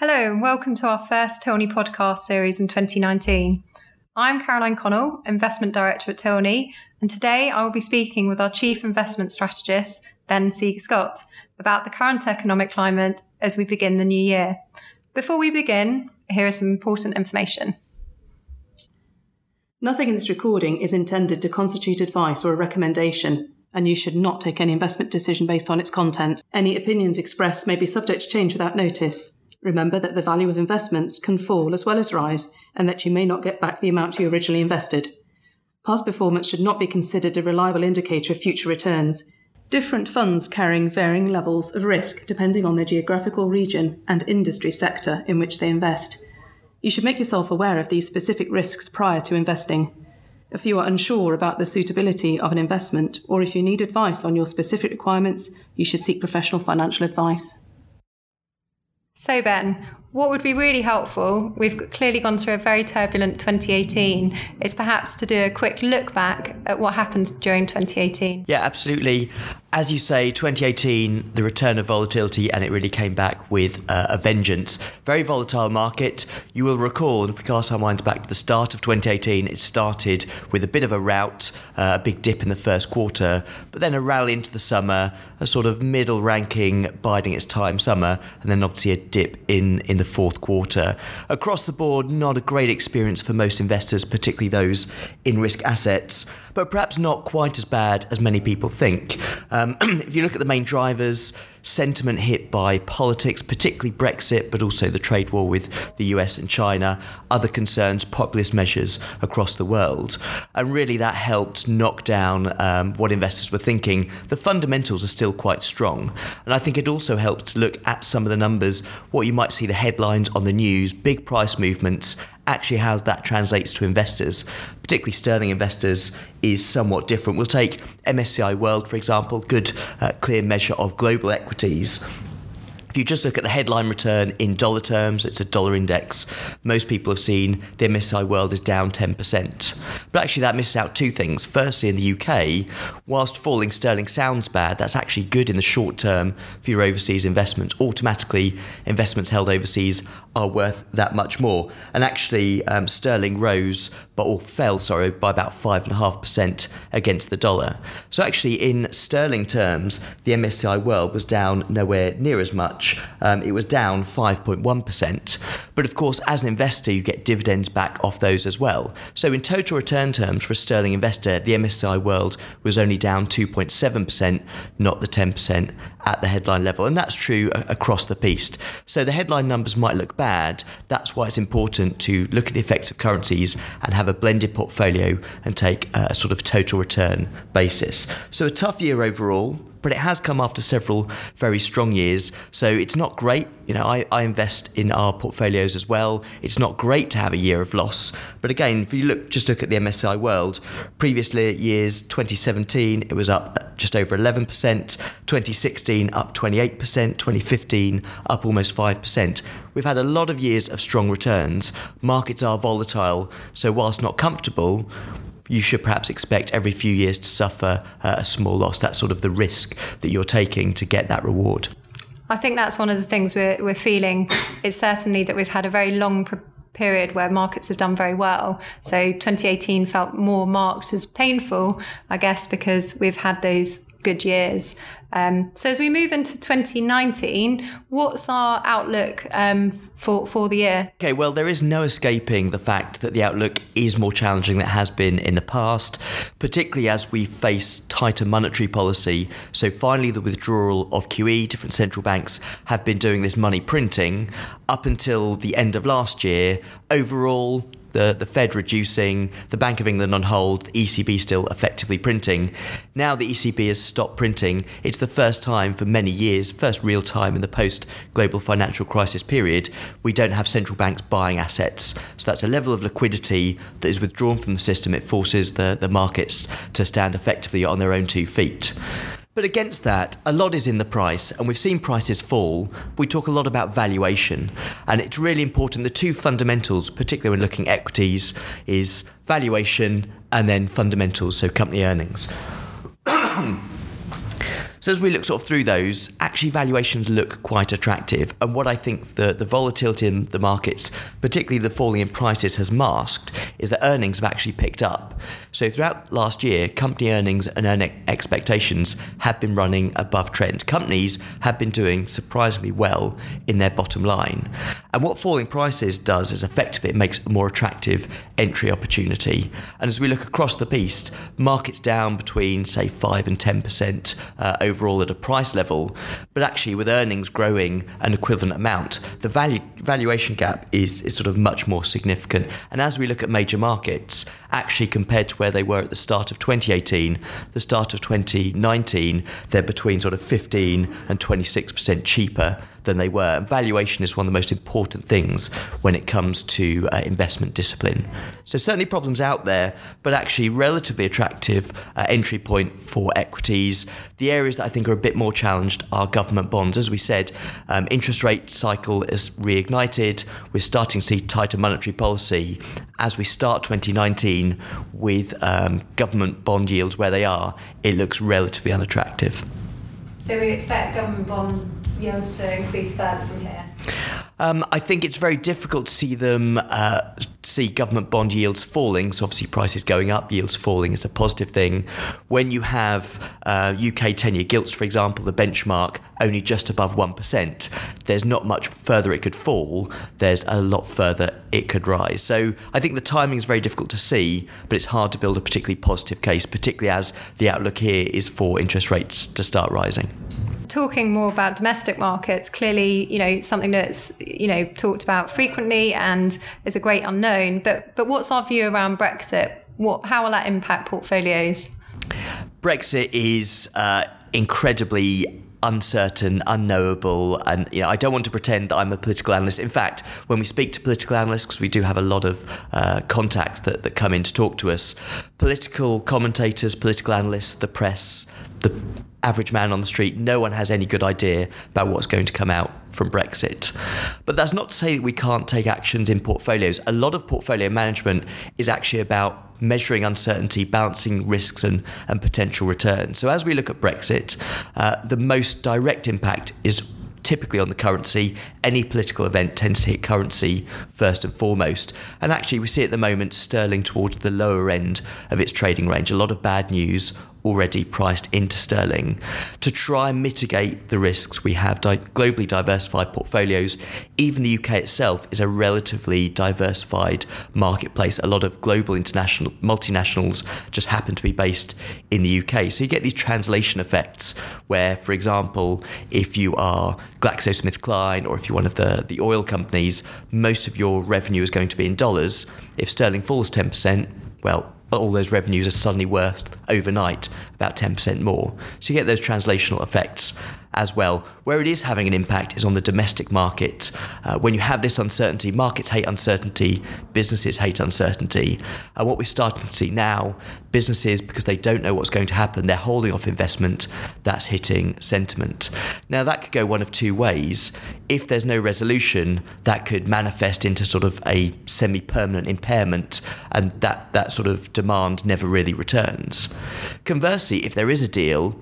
Hello, and welcome to our first Tilney podcast series in 2019. I'm Caroline Connell, Investment Director at Tilney, and today I will be speaking with our Chief Investment Strategist, Ben Seager Scott, about the current economic climate as we begin the new year. Before we begin, here is some important information. Nothing in this recording is intended to constitute advice or a recommendation, and you should not take any investment decision based on its content. Any opinions expressed may be subject to change without notice. Remember that the value of investments can fall as well as rise, and that you may not get back the amount you originally invested. Past performance should not be considered a reliable indicator of future returns. Different funds carrying varying levels of risk depending on their geographical region and industry sector in which they invest. You should make yourself aware of these specific risks prior to investing. If you are unsure about the suitability of an investment, or if you need advice on your specific requirements, you should seek professional financial advice. So, Ben, what would be really helpful, we've clearly gone through a very turbulent 2018, is perhaps to do a quick look back at what happened during 2018. Yeah, absolutely. As you say, 2018, the return of volatility, and it really came back with uh, a vengeance. Very volatile market. You will recall, if we cast our minds back to the start of 2018, it started with a bit of a rout, uh, a big dip in the first quarter, but then a rally into the summer, a sort of middle ranking, biding its time summer, and then obviously a dip in, in the fourth quarter. Across the board, not a great experience for most investors, particularly those in risk assets, but perhaps not quite as bad as many people think. Um, if you look at the main drivers, sentiment hit by politics, particularly Brexit, but also the trade war with the US and China, other concerns, populist measures across the world. And really that helped knock down um, what investors were thinking. The fundamentals are still quite strong. And I think it also helped to look at some of the numbers, what you might see the headlines on the news, big price movements, actually how that translates to investors, particularly sterling investors, is somewhat different. We'll take MSCI World, for example, good, uh, clear measure of global equities if you just look at the headline return in dollar terms, it's a dollar index. Most people have seen the MSCI World is down 10%. But actually, that misses out two things. Firstly, in the UK, whilst falling sterling sounds bad, that's actually good in the short term for your overseas investments. Automatically, investments held overseas are worth that much more. And actually, um, sterling rose, but or fell, sorry, by about 5.5% against the dollar. So actually, in sterling terms, the MSCI World was down nowhere near as much. Um, it was down 5.1%. But of course, as an investor, you get dividends back off those as well. So, in total return terms for a sterling investor, the MSCI World was only down 2.7%, not the 10% at the headline level. And that's true across the piece. So, the headline numbers might look bad. That's why it's important to look at the effects of currencies and have a blended portfolio and take a sort of total return basis. So, a tough year overall but it has come after several very strong years. So it's not great. You know, I, I invest in our portfolios as well. It's not great to have a year of loss. But again, if you look just look at the MSCI World, previously years, 2017, it was up just over 11%, 2016 up 28%, 2015 up almost 5%. We've had a lot of years of strong returns. Markets are volatile, so whilst not comfortable, you should perhaps expect every few years to suffer uh, a small loss. That's sort of the risk that you're taking to get that reward. I think that's one of the things we're, we're feeling is certainly that we've had a very long pre- period where markets have done very well. So 2018 felt more marked as painful, I guess, because we've had those good years. Um, so as we move into 2019, what's our outlook um, for for the year? Okay, well, there is no escaping the fact that the outlook is more challenging than it has been in the past, particularly as we face tighter monetary policy. So finally, the withdrawal of QE, different central banks have been doing this money printing up until the end of last year. Overall, the, the Fed reducing, the Bank of England on hold, the ECB still effectively printing. Now the ECB has stopped printing. It's the first time for many years, first real time in the post global financial crisis period, we don't have central banks buying assets. So that's a level of liquidity that is withdrawn from the system. It forces the, the markets to stand effectively on their own two feet. But against that, a lot is in the price, and we've seen prices fall. We talk a lot about valuation, and it's really important. The two fundamentals, particularly when looking at equities, is valuation and then fundamentals, so company earnings. So as we look sort of through those, actually valuations look quite attractive. And what I think the, the volatility in the markets, particularly the falling in prices, has masked is that earnings have actually picked up. So throughout last year, company earnings and earning expectations have been running above trend. Companies have been doing surprisingly well in their bottom line. And what falling prices does is effectively it makes a more attractive entry opportunity. And as we look across the piece, markets down between say 5 and 10% uh, overall at a price level, but actually with earnings growing an equivalent amount, the value valuation gap is, is sort of much more significant. And as we look at major markets, actually compared to where they were at the start of 2018, the start of 2019, they're between sort of 15 and 26% cheaper than they were. And valuation is one of the most important things when it comes to uh, investment discipline. So, certainly problems out there, but actually relatively attractive uh, entry point for equities. The areas that I think are a bit more challenged are government bonds. As we said, um, interest rate cycle is reignited. We're starting to see tighter monetary policy. As we start 2019 with um, government bond yields where they are, it looks relatively unattractive. So we expect government bond yields to increase further from here? Um, I think it's very difficult to see them uh, see government bond yields falling. So obviously prices going up, yields falling is a positive thing. When you have uh, UK 10-year gilts, for example, the benchmark only just above one percent, there's not much further it could fall. There's a lot further it could rise. So I think the timing is very difficult to see, but it's hard to build a particularly positive case, particularly as the outlook here is for interest rates to start rising talking more about domestic markets, clearly, you know, something that's, you know, talked about frequently and is a great unknown. But but what's our view around Brexit? What how will that impact portfolios? Brexit is uh, incredibly uncertain, unknowable, and you know I don't want to pretend that I'm a political analyst. In fact, when we speak to political analysts, because we do have a lot of uh, contacts that, that come in to talk to us, political commentators, political analysts, the press, the average man on the street, no one has any good idea about what's going to come out from Brexit. But that's not to say that we can't take actions in portfolios. A lot of portfolio management is actually about measuring uncertainty, balancing risks and, and potential returns. So as we look at Brexit, uh, the most direct impact is typically on the currency. Any political event tends to hit currency first and foremost. And actually, we see at the moment sterling towards the lower end of its trading range. A lot of bad news already priced into sterling. To try and mitigate the risks, we have di- globally diversified portfolios. Even the UK itself is a relatively diversified marketplace. A lot of global international multinationals just happen to be based in the UK. So you get these translation effects where, for example, if you are GlaxoSmithKline or if you're one of the, the oil companies, most of your revenue is going to be in dollars. If sterling falls 10%, well, all those revenues are suddenly worth overnight about 10% more. So you get those translational effects as well. Where it is having an impact is on the domestic market. Uh, when you have this uncertainty, markets hate uncertainty, businesses hate uncertainty. And what we're starting to see now, businesses, because they don't know what's going to happen, they're holding off investment, that's hitting sentiment. Now, that could go one of two ways. If there's no resolution, that could manifest into sort of a semi permanent impairment, and that, that sort of demand never really returns. Conversely, if there is a deal,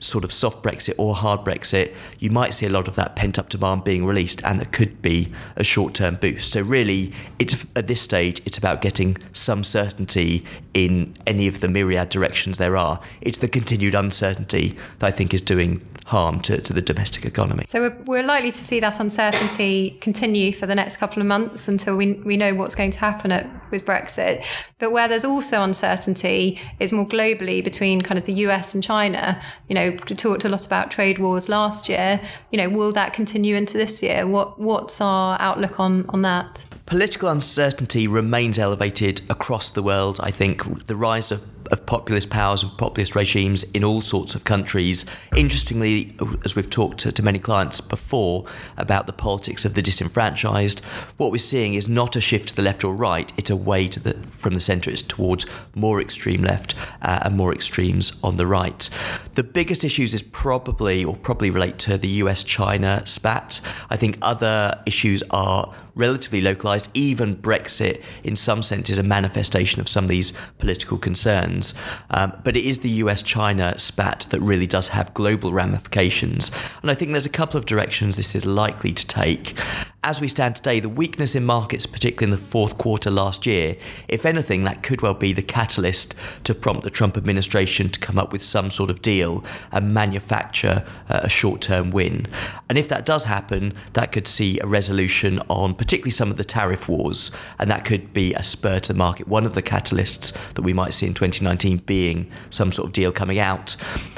sort of soft Brexit or hard Brexit, you might see a lot of that pent up demand being released, and there could be a short term boost. So, really, it's at this stage, it's about getting some certainty in any of the myriad directions there are. It's the continued uncertainty that I think is doing harm to, to the domestic economy. So we're, we're likely to see that uncertainty continue for the next couple of months until we, we know what's going to happen at, with Brexit. But where there's also uncertainty is more globally between kind of the US and China. You know, we talked a lot about trade wars last year. You know, will that continue into this year? What What's our outlook on, on that? Political uncertainty remains elevated across the world. I think the rise of of populist powers and populist regimes in all sorts of countries. Interestingly, as we've talked to, to, many clients before about the politics of the disenfranchised, what we're seeing is not a shift to the left or right, it's a way the, from the centre, it's towards more extreme left uh, and more extremes on the right. The biggest issues is probably, or probably relate to the US China spat. I think other issues are relatively localized. Even Brexit, in some sense, is a manifestation of some of these political concerns. Um, but it is the US China spat that really does have global ramifications. And I think there's a couple of directions this is likely to take as we stand today, the weakness in markets, particularly in the fourth quarter last year, if anything, that could well be the catalyst to prompt the Trump administration to come up with some sort of deal and manufacture uh, a short term win. And if that does happen, that could see a resolution on particularly some of the tariff wars, and that could be a spur to the market. One of the catalysts that we might see in 2019 being some sort of deal coming out.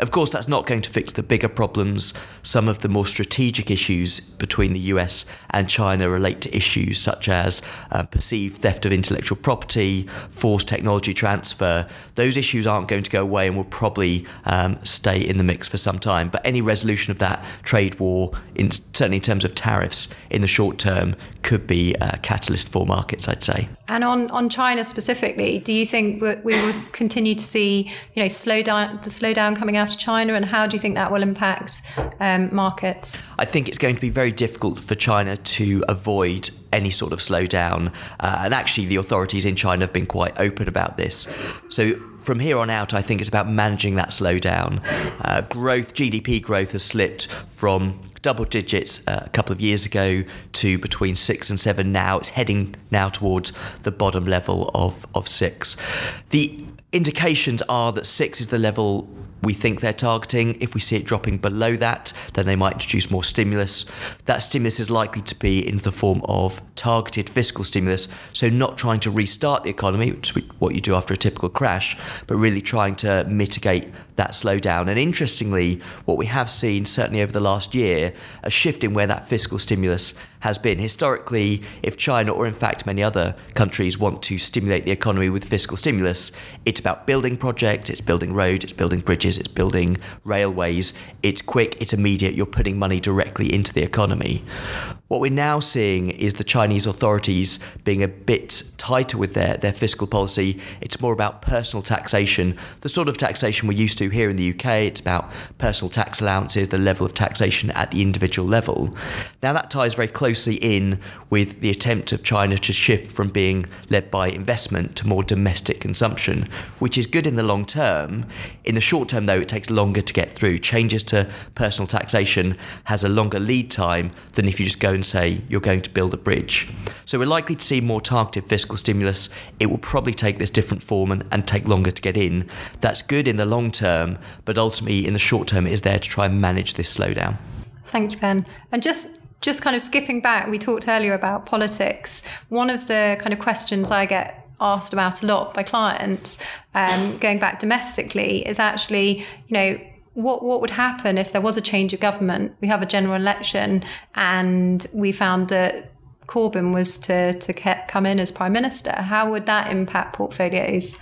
Of course, that's not going to fix the bigger problems. Some of the more strategic issues between the US and China relate to issues such as uh, perceived theft of intellectual property, forced technology transfer. Those issues aren't going to go away and will probably um, stay in the mix for some time. But any resolution of that trade war, in, certainly in terms of tariffs in the short term, could be a catalyst for markets, I'd say. And on, on China specifically, do you think we will continue to see you know slow down the slowdown coming out of China, and how do you think that will impact um, markets? I think it's going to be very difficult for China to avoid any sort of slowdown, uh, and actually the authorities in China have been quite open about this. So from here on out, I think it's about managing that slowdown. Uh, growth, GDP growth has slipped from double digits uh, a couple of years ago to between six and seven now. It's heading now towards the bottom level of, of six. The indications are that six is the level we think they're targeting. If we see it dropping below that, then they might introduce more stimulus. That stimulus is likely to be in the form of targeted fiscal stimulus, so not trying to restart the economy, which is what you do after a typical crash, but really trying to mitigate that slowdown. And interestingly, what we have seen, certainly over the last year, a shift in where that fiscal stimulus has been. Historically, if China or in fact many other countries want to stimulate the economy with fiscal stimulus, it's about building projects, it's building roads, it's building bridges, it's building railways. It's quick, it's immediate, you're putting money directly into the economy. What we're now seeing is the Chinese authorities being a bit tighter with their, their fiscal policy. It's more about personal taxation, the sort of taxation we're used to here in the UK. It's about personal tax allowances, the level of taxation at the individual level. Now, that ties very closely in with the attempt of China to shift from being led by investment to more domestic consumption, which is good in the long term. In the short term, though, it takes longer to get through. Changes to personal taxation has a longer lead time than if you just go and say you're going to build a bridge. So we're likely to see more targeted fiscal stimulus. It will probably take this different form and, and take longer to get in. That's good in the long term, but ultimately in the short term it is there to try and manage this slowdown. Thank you, Ben. And just just kind of skipping back, we talked earlier about politics. One of the kind of questions I get asked about a lot by clients, um, going back domestically, is actually, you know, what what would happen if there was a change of government? We have a general election, and we found that Corbyn was to to come in as prime minister. How would that impact portfolios?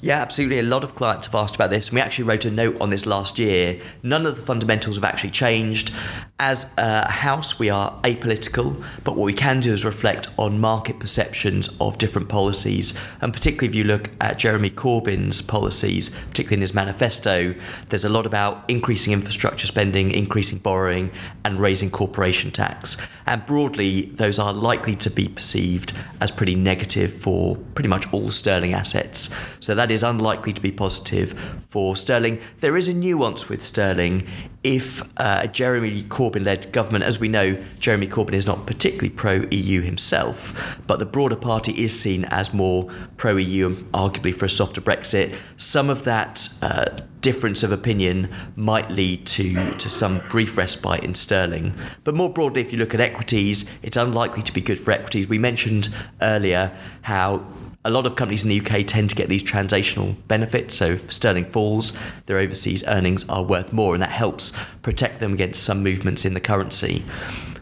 Yeah, absolutely. A lot of clients have asked about this, we actually wrote a note on this last year. None of the fundamentals have actually changed. As a house, we are apolitical, but what we can do is reflect on market perceptions of different policies. And particularly if you look at Jeremy Corbyn's policies, particularly in his manifesto, there's a lot about increasing infrastructure spending, increasing borrowing, and raising corporation tax. And broadly, those are likely to be perceived as pretty negative for pretty much all sterling assets. So that is unlikely to be positive for sterling. There is a nuance with sterling. If uh, a Jeremy Corbyn led government, as we know, Jeremy Corbyn is not particularly pro EU himself, but the broader party is seen as more pro EU and arguably for a softer Brexit. Some of that uh, difference of opinion might lead to, to some brief respite in sterling. But more broadly, if you look at equities, it's unlikely to be good for equities. We mentioned earlier how a lot of companies in the UK tend to get these translational benefits. So if sterling falls, their overseas earnings are worth more, and that helps protect them against some movements in the currency.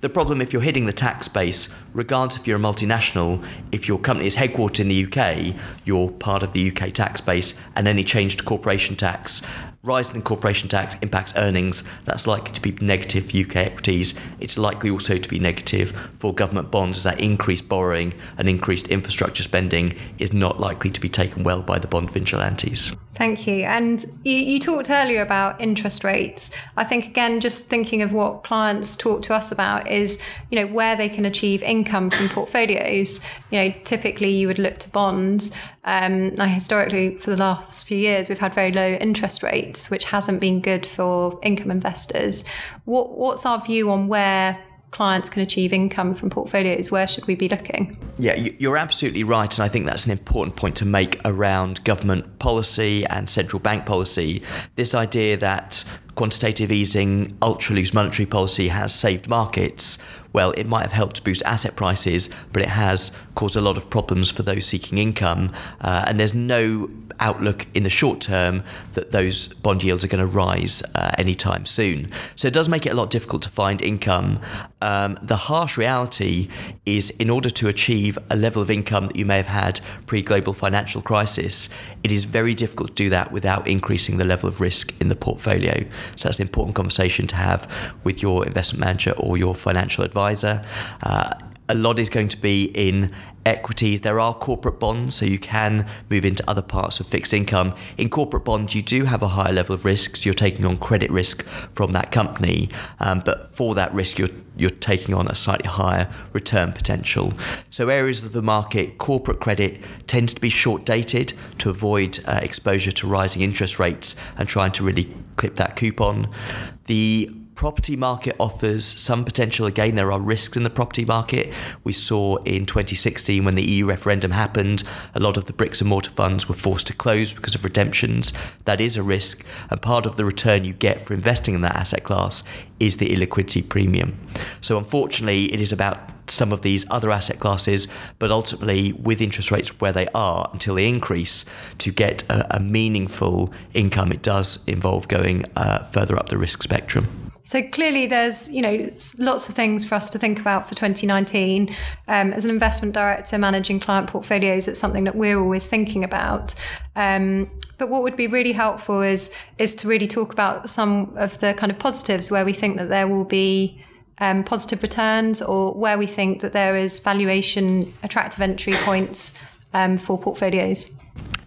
The problem if you're hitting the tax base, regardless if you're a multinational, if your company is headquartered in the UK, you're part of the UK tax base, and any change to corporation tax rising in corporation tax impacts earnings, that's likely to be negative for UK equities. It's likely also to be negative for government bonds as that increased borrowing and increased infrastructure spending is not likely to be taken well by the bond vigilantes. Thank you. And you, you, talked earlier about interest rates. I think again, just thinking of what clients talk to us about is, you know, where they can achieve income from portfolios. You know, typically you would look to bonds. Um, now, historically, for the last few years, we've had very low interest rates, which hasn't been good for income investors. What, what's our view on where clients can achieve income from portfolios, where should we be looking? Yeah, you're absolutely right. And I think that's an important point to make around government policy and central bank policy. This idea that quantitative easing, ultra loose monetary policy has saved markets. Well, it might have helped boost asset prices, but it has caused a lot of problems for those seeking income. Uh, and there's no outlook in the short term that those bond yields are going to rise uh, anytime soon. So it does make it a lot difficult to find income. Um, the harsh reality is, in order to achieve a level of income that you may have had pre global financial crisis, it is very difficult to do that without increasing the level of risk in the portfolio. So that's an important conversation to have with your investment manager or your financial advisor. Uh, a lot is going to be in equities. There are corporate bonds, so you can move into other parts of fixed income. In corporate bonds, you do have a higher level of risks. You're taking on credit risk from that company, um, but for that risk, you're you're taking on a slightly higher return potential. So areas of the market, corporate credit tends to be short dated to avoid uh, exposure to rising interest rates and trying to really clip that coupon. The property market offers some potential. Again, there are risks in the property market. We saw in 2016 when the EU referendum happened, a lot of the bricks and mortar funds were forced to close because of redemptions. That is a risk, and part of the return you get for investing in that asset class is the illiquidity premium. So, unfortunately, it is about some of these other asset classes, but ultimately, with interest rates where they are until they increase, to get a, a meaningful income, it does involve going uh, further up the risk spectrum. So clearly, there's you know lots of things for us to think about for 2019. Um, as an investment director managing client portfolios, it's something that we're always thinking about. Um, but what would be really helpful is is to really talk about some of the kind of positives where we think that there will be um, positive returns, or where we think that there is valuation attractive entry points um, for portfolios.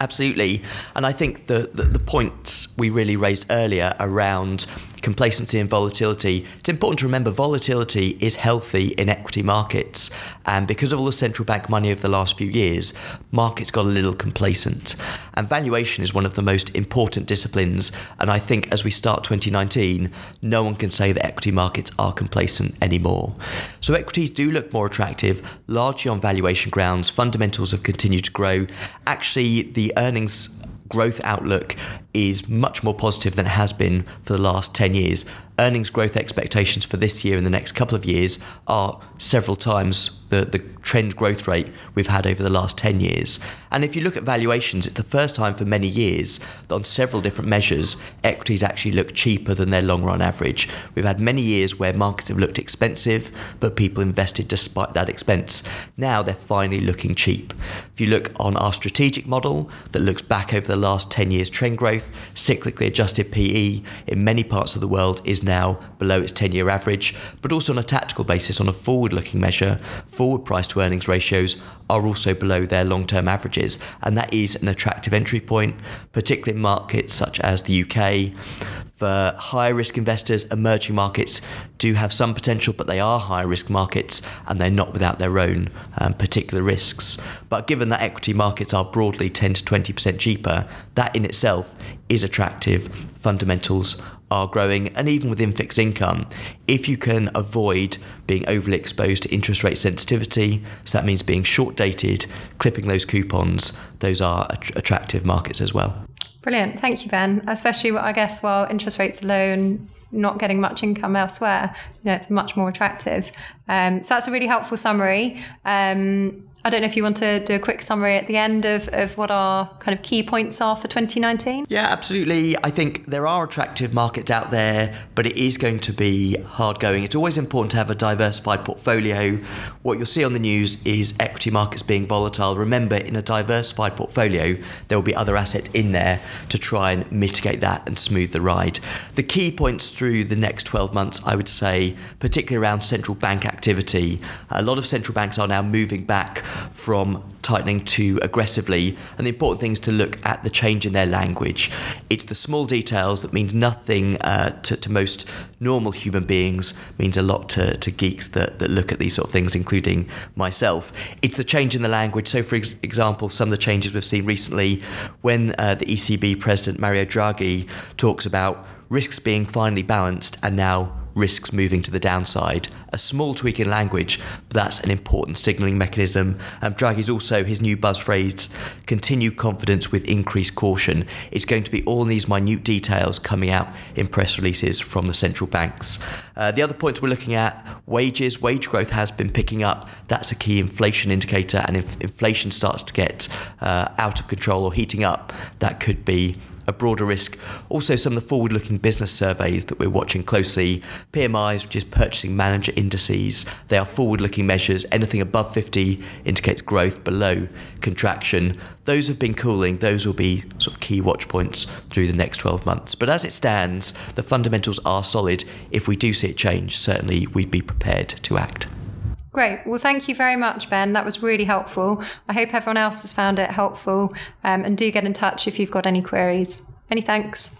Absolutely. And I think the, the, the, points we really raised earlier around complacency and volatility, it's important to remember volatility is healthy in equity markets. And because of all the central bank money over the last few years, markets got a little complacent. And valuation is one of the most important disciplines. And I think as we start 2019, no one can say that equity markets are complacent anymore. So equities do look more attractive, largely on valuation grounds. Fundamentals have continued to grow. Actually, the earnings growth outlook is much more positive than it has been for the last 10 years. Earnings growth expectations for this year and the next couple of years are several times the, the trend growth rate we've had over the last 10 years. And if you look at valuations, it's the first time for many years that on several different measures, equities actually look cheaper than their long run average. We've had many years where markets have looked expensive, but people invested despite that expense. Now they're finally looking cheap. If you look on our strategic model that looks back over the last 10 years trend growth, cyclically adjusted PE in many parts of the world is now below its 10 year average, but also on a tactical basis, on a forward looking measure, forward price to earnings ratios are also below their long term averages. And that is an attractive entry point, particularly in markets such as the UK. For higher risk investors, emerging markets do have some potential, but they are high risk markets and they're not without their own um, particular risks. But given that equity markets are broadly 10 to 20% cheaper, that in itself is attractive. Fundamentals are growing, and even within fixed income, if you can avoid being overly exposed to interest rate sensitivity, so that means being short dated, clipping those coupons, those are attractive markets as well. Brilliant. Thank you, Ben. Especially, I guess, while interest rates and not getting much income elsewhere, you know, it's much more attractive. Um, so that's a really helpful summary. Um, I don't know if you want to do a quick summary at the end of, of what our kind of key points are for 2019. Yeah, absolutely. I think there are attractive markets out there, but it is going to be hard going. It's always important to have a diversified portfolio. What you'll see on the news is equity markets being volatile. Remember, in a diversified portfolio, there will be other assets in there to try and mitigate that and smooth the ride. The key points through the next 12 months, I would say, particularly around central bank activity. A lot of central banks are now moving back from tightening too aggressively. And the important thing is to look at the change in their language. It's the small details that means nothing uh, to, to, most normal human beings, means a lot to, to geeks that, that look at these sort of things, including myself. It's the change in the language. So, for ex- example, some of the changes we've seen recently when uh, the ECB president Mario Draghi talks about risks being finely balanced and now risks moving to the downside. A small tweak in language, but that's an important signalling mechanism. Um, Draghi's also his new buzz phrase, continued confidence with increased caution. It's going to be all these minute details coming out in press releases from the central banks. Uh, the other points we're looking at wages. Wage growth has been picking up. That's a key inflation indicator, and if inflation starts to get uh, out of control or heating up, that could be a broader risk. Also, some of the forward looking business surveys that we're watching closely PMIs, which is purchasing manager indices, they are forward looking measures. Anything above 50 indicates growth, below contraction. Those have been cooling, those will be sort of key watch points through the next 12 months. But as it stands, the fundamentals are solid. If we do see it change, certainly we'd be prepared to act. Great. Well, thank you very much, Ben. That was really helpful. I hope everyone else has found it helpful. Um, and do get in touch if you've got any queries. Many thanks.